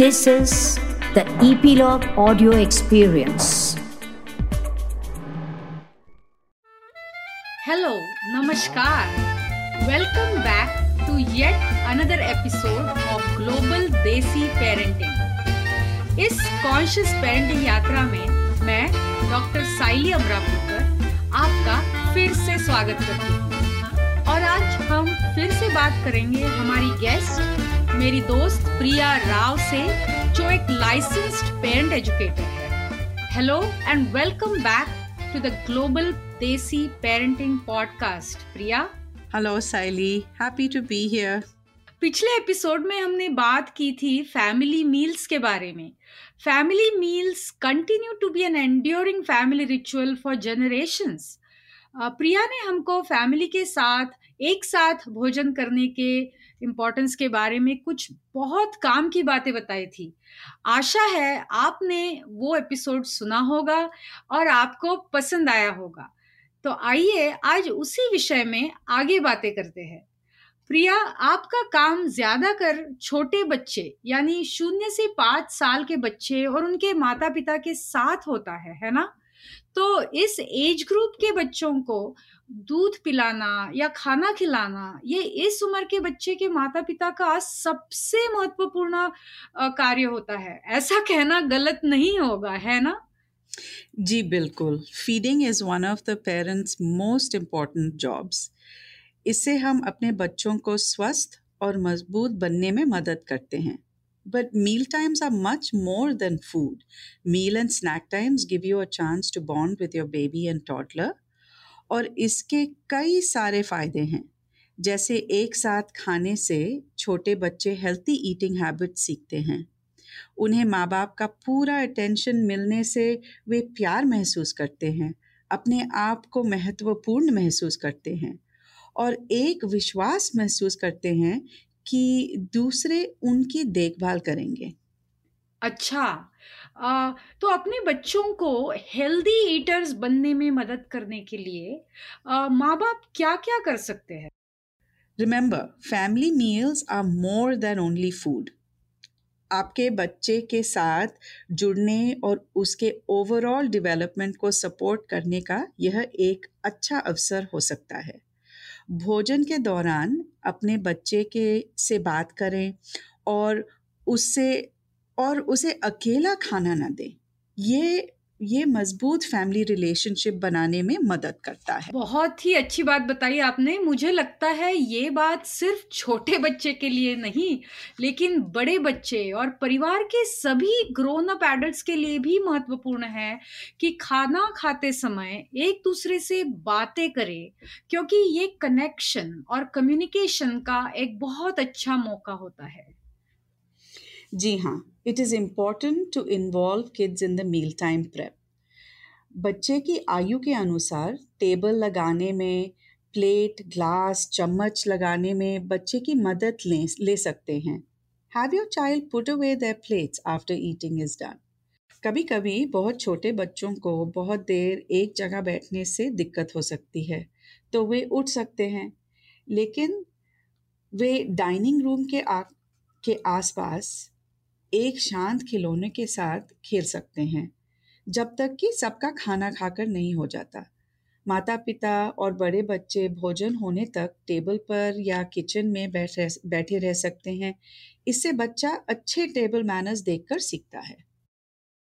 This is the Epilogue Audio Experience. Hello, Namaskar. Welcome back to yet another episode of Global Desi Parenting. इस conscious parenting यात्रा में मैं doctor साइली अमरापुरकर आपका फिर से स्वागत करती हूँ और आज हम फिर से बात करेंगे हमारी गेस्ट मेरी दोस्त प्रिया राव से जो एक लाइसेंस्ड पेरेंट एजुकेटर है। Hello and welcome back to the global desi parenting podcast Priya hello Saili happy to be here पिछले एपिसोड में हमने बात की थी फैमिली मील्स के बारे में। Family meals continue to be an enduring family ritual for generations Priya ने हमको फैमिली के साथ एक साथ भोजन करने के इम्पोर्टेंस के बारे में कुछ बहुत काम की बातें बताई थी। आशा है आपने वो एपिसोड सुना होगा और आपको पसंद आया होगा। तो आइए आज उसी विषय में आगे बातें करते हैं। प्रिया, आपका काम ज़्यादा कर छोटे बच्चे, यानी शून्य से पाँच साल के बच्चे और उनके माता पिता के साथ होता है है ना? तो इस एज ग्रुप के बच्चों को दूध पिलाना या खाना खिलाना, ये इस उम्र के बच्चे के माता पिता का सबसे महत्वपूर्ण कार्य होता है। ऐसा कहना गलत नहीं होगा, है ना? जी, बिल्कुल। Feeding is one of the parents most important jobs इससे हम अपने बच्चों को स्वस्थ और मज़बूत बनने में मदद करते हैं। But meal times are much more than food. Meal and snack times give you a chance to bond with your baby and toddler. और इसके कई सारे फ़ायदे हैं जैसे एक साथ खाने से छोटे बच्चे हेल्थी ईटिंग हैबिट सीखते हैं उन्हें माँ बाप का पूरा अटेंशन मिलने से वे प्यार महसूस करते हैं अपने आप को महत्वपूर्ण महसूस करते हैं और एक विश्वास महसूस करते हैं कि दूसरे उनकी देखभाल करेंगे। अच्छा। आ, तो अपने बच्चों को हेल्दी ईटर्स बनने में मदद करने के लिए माँ बाप क्या क्या कर सकते हैं? Remember family meals are more than only food आपके बच्चे के साथ जुड़ने और उसके ओवरऑल डेवलपमेंट को सपोर्ट करने का यह एक अच्छा अवसर हो सकता है। भोजन के दौरान अपने बच्चे के से बात करें और उससे, और उसे अकेला खाना ना दें। ये ये मज़बूत फैमिली रिलेशनशिप बनाने में मदद करता है। बहुत ही अच्छी बात बताई आपने। मुझे लगता है ये बात सिर्फ़ छोटे बच्चे के लिए नहीं लेकिन बड़े बच्चे और परिवार के सभी ग्रोन अप एडल्ट्स के लिए भी महत्वपूर्ण है कि खाना खाते समय एक दूसरे से बातें करें क्योंकि ये कनेक्शन और कम्युनिकेशन का एक बहुत अच्छा मौका होता है। जी हाँ it is important to involve kids in the meal time prep बच्चे की आयु के अनुसार टेबल लगाने में प्लेट ग्लास चम्मच लगाने में बच्चे की मदद ले ले सकते हैं। Have your child put away the plates after eating is done कभी कभी बहुत छोटे बच्चों को बहुत देर एक जगह बैठने से दिक्कत हो सकती है तो वे उठ सकते हैं। लेकिन वे डाइनिंग रूम के आ, के आसपास एक शांत खिलौने के साथ खेल सकते हैं जब तक कि सबका खाना खाकर नहीं हो जाता। माता पिता और बड़े बच्चे भोजन होने तक टेबल पर या किचन में बैठ रह, बैठे रह सकते हैं। इससे बच्चा अच्छे टेबल मैनर्स देखकर सीखता है।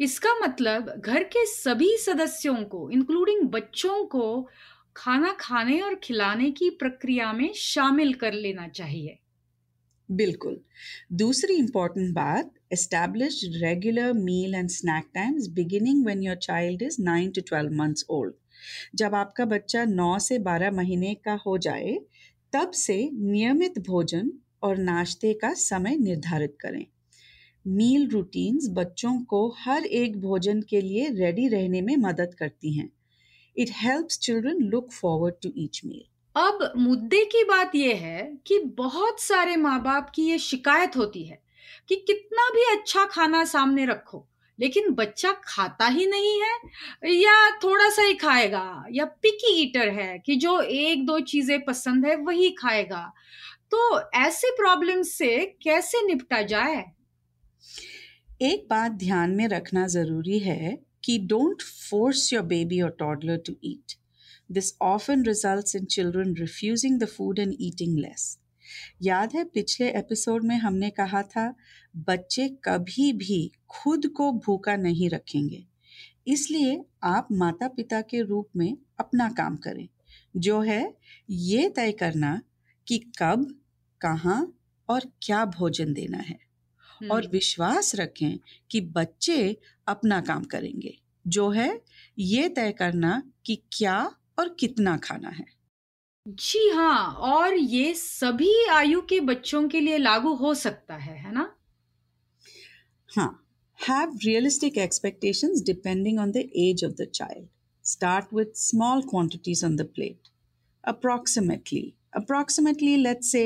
इसका मतलब घर के सभी सदस्यों को इंक्लूडिंग बच्चों को खाना खाने और खिलाने की प्रक्रिया में शामिल कर लेना चाहिए। बिल्कुल। दूसरी इंपॉर्टेंट बात establish regular meal and snack times beginning when your child is nine to twelve months old जब आपका बच्चा नौ से बारह महीने का हो जाए, तब से नियमित भोजन और नाश्ते का समय निर्धारित करें। मील रूटीन्स बच्चों को हर एक भोजन के लिए रेडी रहने में मदद करती हैं। It helps children look forward to each meal अब मुद्दे की बात यह है कि बहुत सारे माँ बाप की ये शिकायत होती है। कि कितना भी अच्छा खाना सामने रखो, लेकिन बच्चा खाता ही नहीं है, या थोड़ा सा ही खाएगा, या पिकी ईटर है कि जो एक दो चीज़ें पसंद है वही खाएगा। तो ऐसे प्रॉब्लम से कैसे निपटा जाए? एक बात ध्यान में रखना ज़रूरी है कि डोंट फोर्स योर बेबी और toddler to eat this often results in children refusing the food and eating less याद है पिछले एपिसोड में हमने कहा था बच्चे कभी भी खुद को भूखा नहीं रखेंगे। इसलिए आप माता पिता के रूप में अपना काम करें जो है ये तय करना कि कब कहाँ और क्या भोजन देना है। और हम्म, विश्वास रखें कि बच्चे अपना काम करेंगे जो है ये तय करना कि क्या और कितना खाना है। जी हाँ और ये सभी आयु के बच्चों के लिए लागू हो सकता है है ना? हाँ have realistic expectation depending on the age of the child start with small quantities on the plate approximately approximately let's say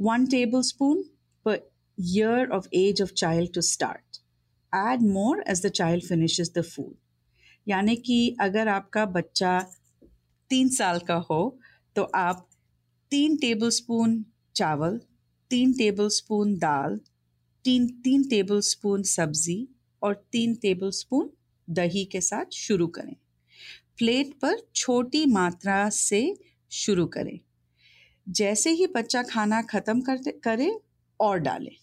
one tablespoon per year of age of child to start add more as the child finish the food यानी कि अगर आपका बच्चा तीन साल का हो तो आप तीन टेबलस्पून चावल, तीन टेबलस्पून दाल, तीन तीन टेबलस्पून सब्ज़ी और तीन टेबलस्पून दही के साथ शुरू करें। प्लेट पर छोटी मात्रा से शुरू करें। जैसे ही बच्चा खाना खत्म करते, करे और डालें।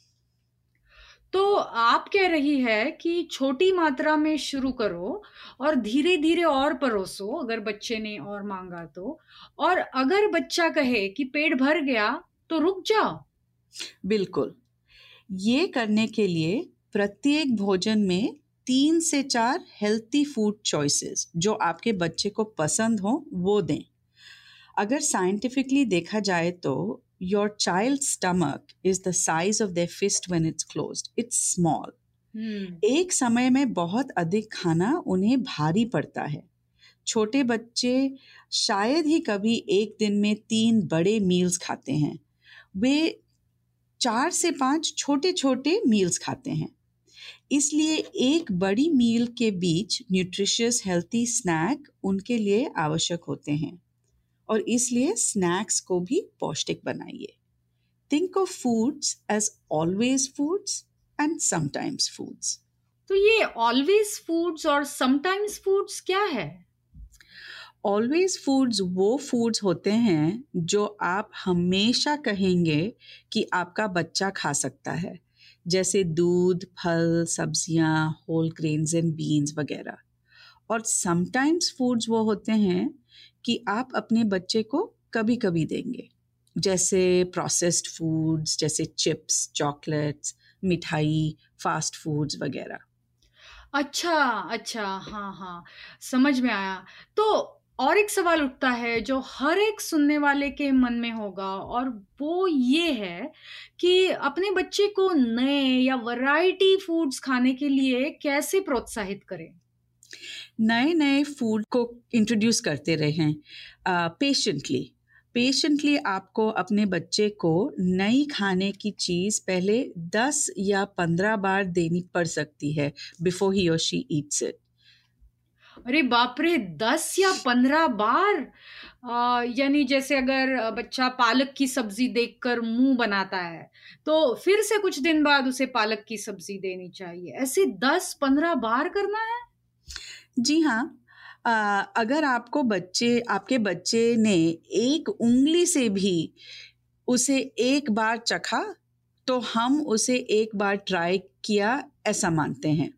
आप कह रही है कि छोटी मात्रा में शुरू करो और धीरे धीरे और परोसो, अगर बच्चे ने और मांगा तो। और अगर बच्चा कहे कि पेट भर गया तो रुक जाओ। बिल्कुल। ये करने के लिए प्रत्येक भोजन में तीन से चार हेल्थी फ़ूड चॉइसेस जो आपके बच्चे को पसंद हो, वो दें। अगर साइंटिफिकली देखा जाए तो your child stomach is the size of the fist when it's closed it's small hmm एक समय में बहुत अधिक खाना उन्हें भारी पड़ता है। छोटे बच्चे शायद ही कभी एक दिन में तीन बड़े मील्स खाते हैं। वे चार से पाँच छोटे छोटे मील्स खाते हैं। इसलिए एक बड़ी मील के बीच न्यूट्रिशियस हेल्थी स्नैक उनके लिए आवश्यक होते हैं। और इसलिए स्नैक्स को भी पौष्टिक बनाइए। Think of foods as always foods and sometimes foods तो ये ऑलवेज फूड्स और समटाइम्स फूड्स क्या है? ऑलवेज फूड्स वो फूड्स होते हैं जो आप हमेशा कहेंगे कि आपका बच्चा खा सकता है। जैसे दूध फल सब्ज़ियाँ होल ग्रेन्स एंड बीन्स वगैरह। और समटाइम्स फूड्स वो होते हैं कि आप अपने बच्चे को कभी कभी देंगे। जैसे प्रोसेस्ड फूड्स जैसे चिप्स चॉकलेट्स मिठाई फास्ट फूड्स वगैरह। अच्छा अच्छा हाँ हाँ समझ में आया। तो और एक सवाल उठता है जो हर एक सुनने वाले के मन में होगा और वो ये है कि अपने बच्चे को नए या वैरायटी फूड्स खाने के लिए कैसे प्रोत्साहित करें? नए नए फ़ूड को इंट्रोड्यूस करते रहें पेशेंटली पेशेंटली आपको अपने बच्चे को नई खाने की चीज़ पहले दस या पंद्रह बार देनी पड़ सकती है बिफोर ही और शी ईट्स इट अरे बाप रे दस या पंद्रह बार? यानी जैसे अगर बच्चा पालक की सब्ज़ी देखकर मुँह बनाता है तो फिर से कुछ दिन बाद उसे पालक की सब्ज़ी देनी चाहिए। ऐसे दस पंद्रह बार करना है? जी हाँ। आ, अगर आपको बच्चे आपके बच्चे ने एक उंगली से भी उसे एक बार चखा तो हम उसे एक बार ट्राई किया ऐसा मानते हैं।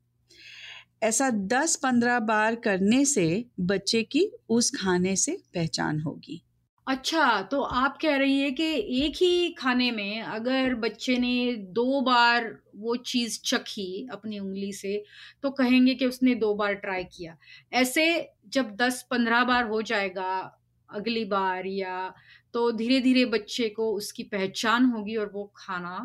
ऐसा दस पंद्रह बार करने से बच्चे की उस खाने से पहचान होगी। अच्छा तो आप कह रही है कि एक ही खाने में अगर बच्चे ने दो बार वो चीज़ चखी अपनी उंगली से तो कहेंगे कि उसने दो बार ट्राई किया। ऐसे जब दस पंद्रह बार हो जाएगा अगली बार या तो धीरे धीरे बच्चे को उसकी पहचान होगी और वो खाना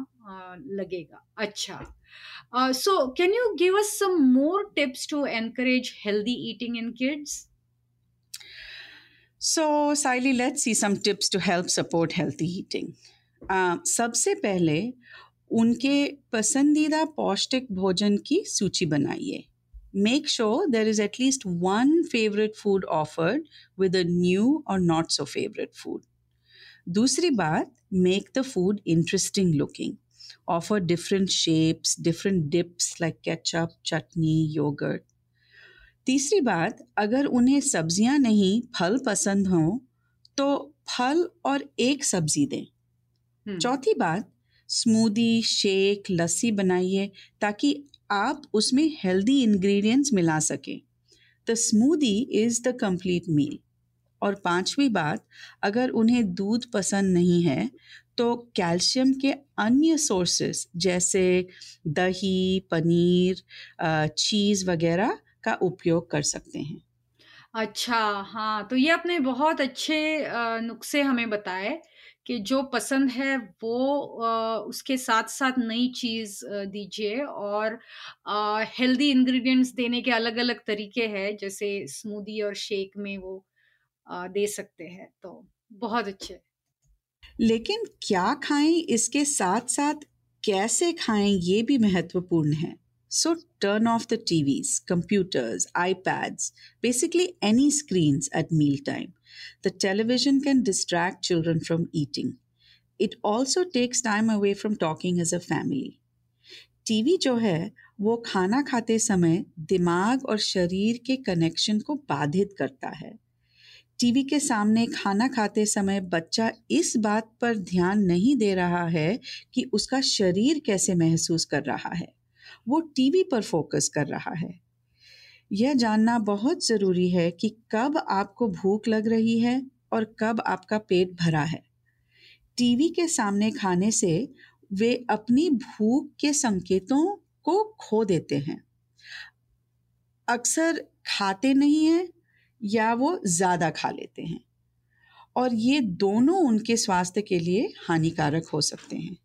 लगेगा। अच्छा so can you give us some more tips to encourage healthy eating in kids So, Siley, let's see some tips to help support healthy eating. Uh, सबसे पहले उनके पसंदीदा पौष्टिक भोजन की सूची बनाइए Make sure there is at least one favorite food offered with a new or not so favorite food. दूसरी बात, make the food interesting looking. offer different shapes, different dips like ketchup, chutney, yogurt. तीसरी बात अगर उन्हें सब्ज़ियाँ नहीं फल पसंद हों तो फल और एक सब्ज़ी दें। हम्म, चौथी बात स्मूदी शेक लस्सी बनाइए ताकि आप उसमें हेल्दी इंग्रेडिएंट्स मिला सकें। The smoothie is the complete meal. और पांचवी बात अगर उन्हें दूध पसंद नहीं है तो कैल्शियम के अन्य सोर्सेस जैसे दही पनीर चीज़ वगैरह का उपयोग कर सकते हैं। अच्छा हाँ तो ये आपने बहुत अच्छे अ, नुस्खे हमें बताए कि जो पसंद है वो अ, उसके साथ साथ नई चीज़ अ, दीजिए और हेल्दी इंग्रेडिएंट्स देने के अलग अलग तरीके हैं जैसे स्मूदी और शेक में वो अ, दे सकते हैं तो बहुत अच्छे। लेकिन क्या खाएँ इसके साथ साथ कैसे खाएँ ये भी महत्वपूर्ण है। Turn off the TVs computers iPads basically any screens at meal time the television can distract children from eating it also takes time away from talking as a family TV जो है, वो खाना खाते समय दिमाग और शरीर के कनेक्शन को बाधित करता है। टीवी के सामने खाना खाते समय बच्चा इस बात पर ध्यान नहीं दे रहा है कि उसका शरीर कैसे महसूस कर रहा है। वो टीवी पर फोकस कर रहा है। यह जानना बहुत ज़रूरी है कि कब आपको भूख लग रही है और कब आपका पेट भरा है। टीवी के सामने खाने से वे अपनी भूख के संकेतों को खो देते हैं। अक्सर खाते नहीं हैं या वो ज़्यादा खा लेते हैं। और ये दोनों उनके स्वास्थ्य के लिए हानिकारक हो सकते हैं।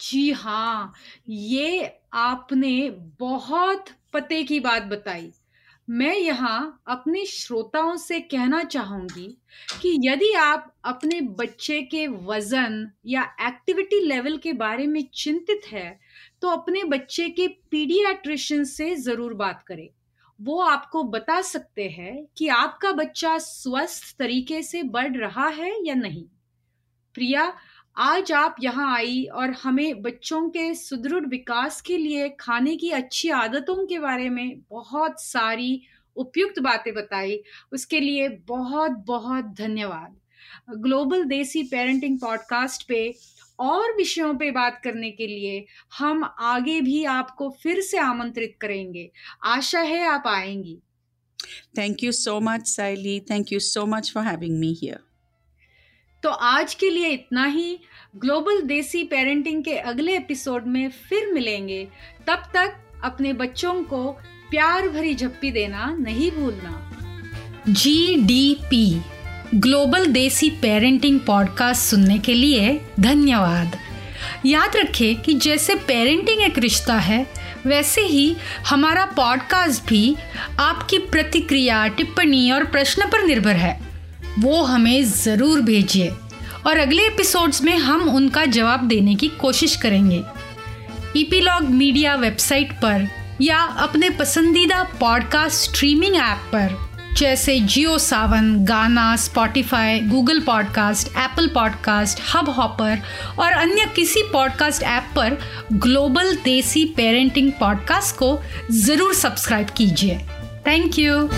जी हाँ ये आपने बहुत पते की बात बताई। मैं यहाँ अपने श्रोताओं से कहना चाहूँगी कि यदि आप अपने बच्चे के वज़न या एक्टिविटी लेवल के बारे में चिंतित है तो अपने बच्चे के पीडियाट्रिशियन से ज़रूर बात करें। वो आपको बता सकते हैं कि आपका बच्चा स्वस्थ तरीके से बढ़ रहा है या नहीं। प्रिया आज आप यहाँ आई और हमें बच्चों के सुदृढ़ विकास के लिए, खाने की अच्छी आदतों के बारे में बहुत सारी उपयुक्त बातें बताई। उसके लिए बहुत बहुत धन्यवाद। ग्लोबल देसी पेरेंटिंग पॉडकास्ट पे और विषयों पे बात करने के लिए हम आगे भी आपको फिर से आमंत्रित करेंगे। आशा है आप आएँगी। Thank you so much Sayali thank you so much for having me here तो आज के लिए इतना ही। ग्लोबल देसी पेरेंटिंग के अगले एपिसोड में फिर मिलेंगे। तब तक अपने बच्चों को प्यार भरी झप्पी देना नहीं भूलना। G D P global desi parenting podcast सुनने के लिए धन्यवाद। याद रखें कि जैसे पेरेंटिंग एक रिश्ता है, वैसे ही हमारा पॉडकास्ट भी आपकी प्रतिक्रिया, टिप्पणी और प्रश्न पर निर्भर है। वो हमें ज़रूर भेजिए। और अगले एपिसोड्स में हम उनका जवाब देने की कोशिश करेंगे। ईपीलॉग मीडिया वेबसाइट पर या अपने पसंदीदा पॉडकास्ट स्ट्रीमिंग ऐप पर, जैसे Jio Saavn Gaana Spotify Google podcast Apple podcast Hubhopper और अन्य किसी पॉडकास्ट ऐप पर ग्लोबल देसी पेरेंटिंग पॉडकास्ट को ज़रूर सब्सक्राइब कीजिए। Thank you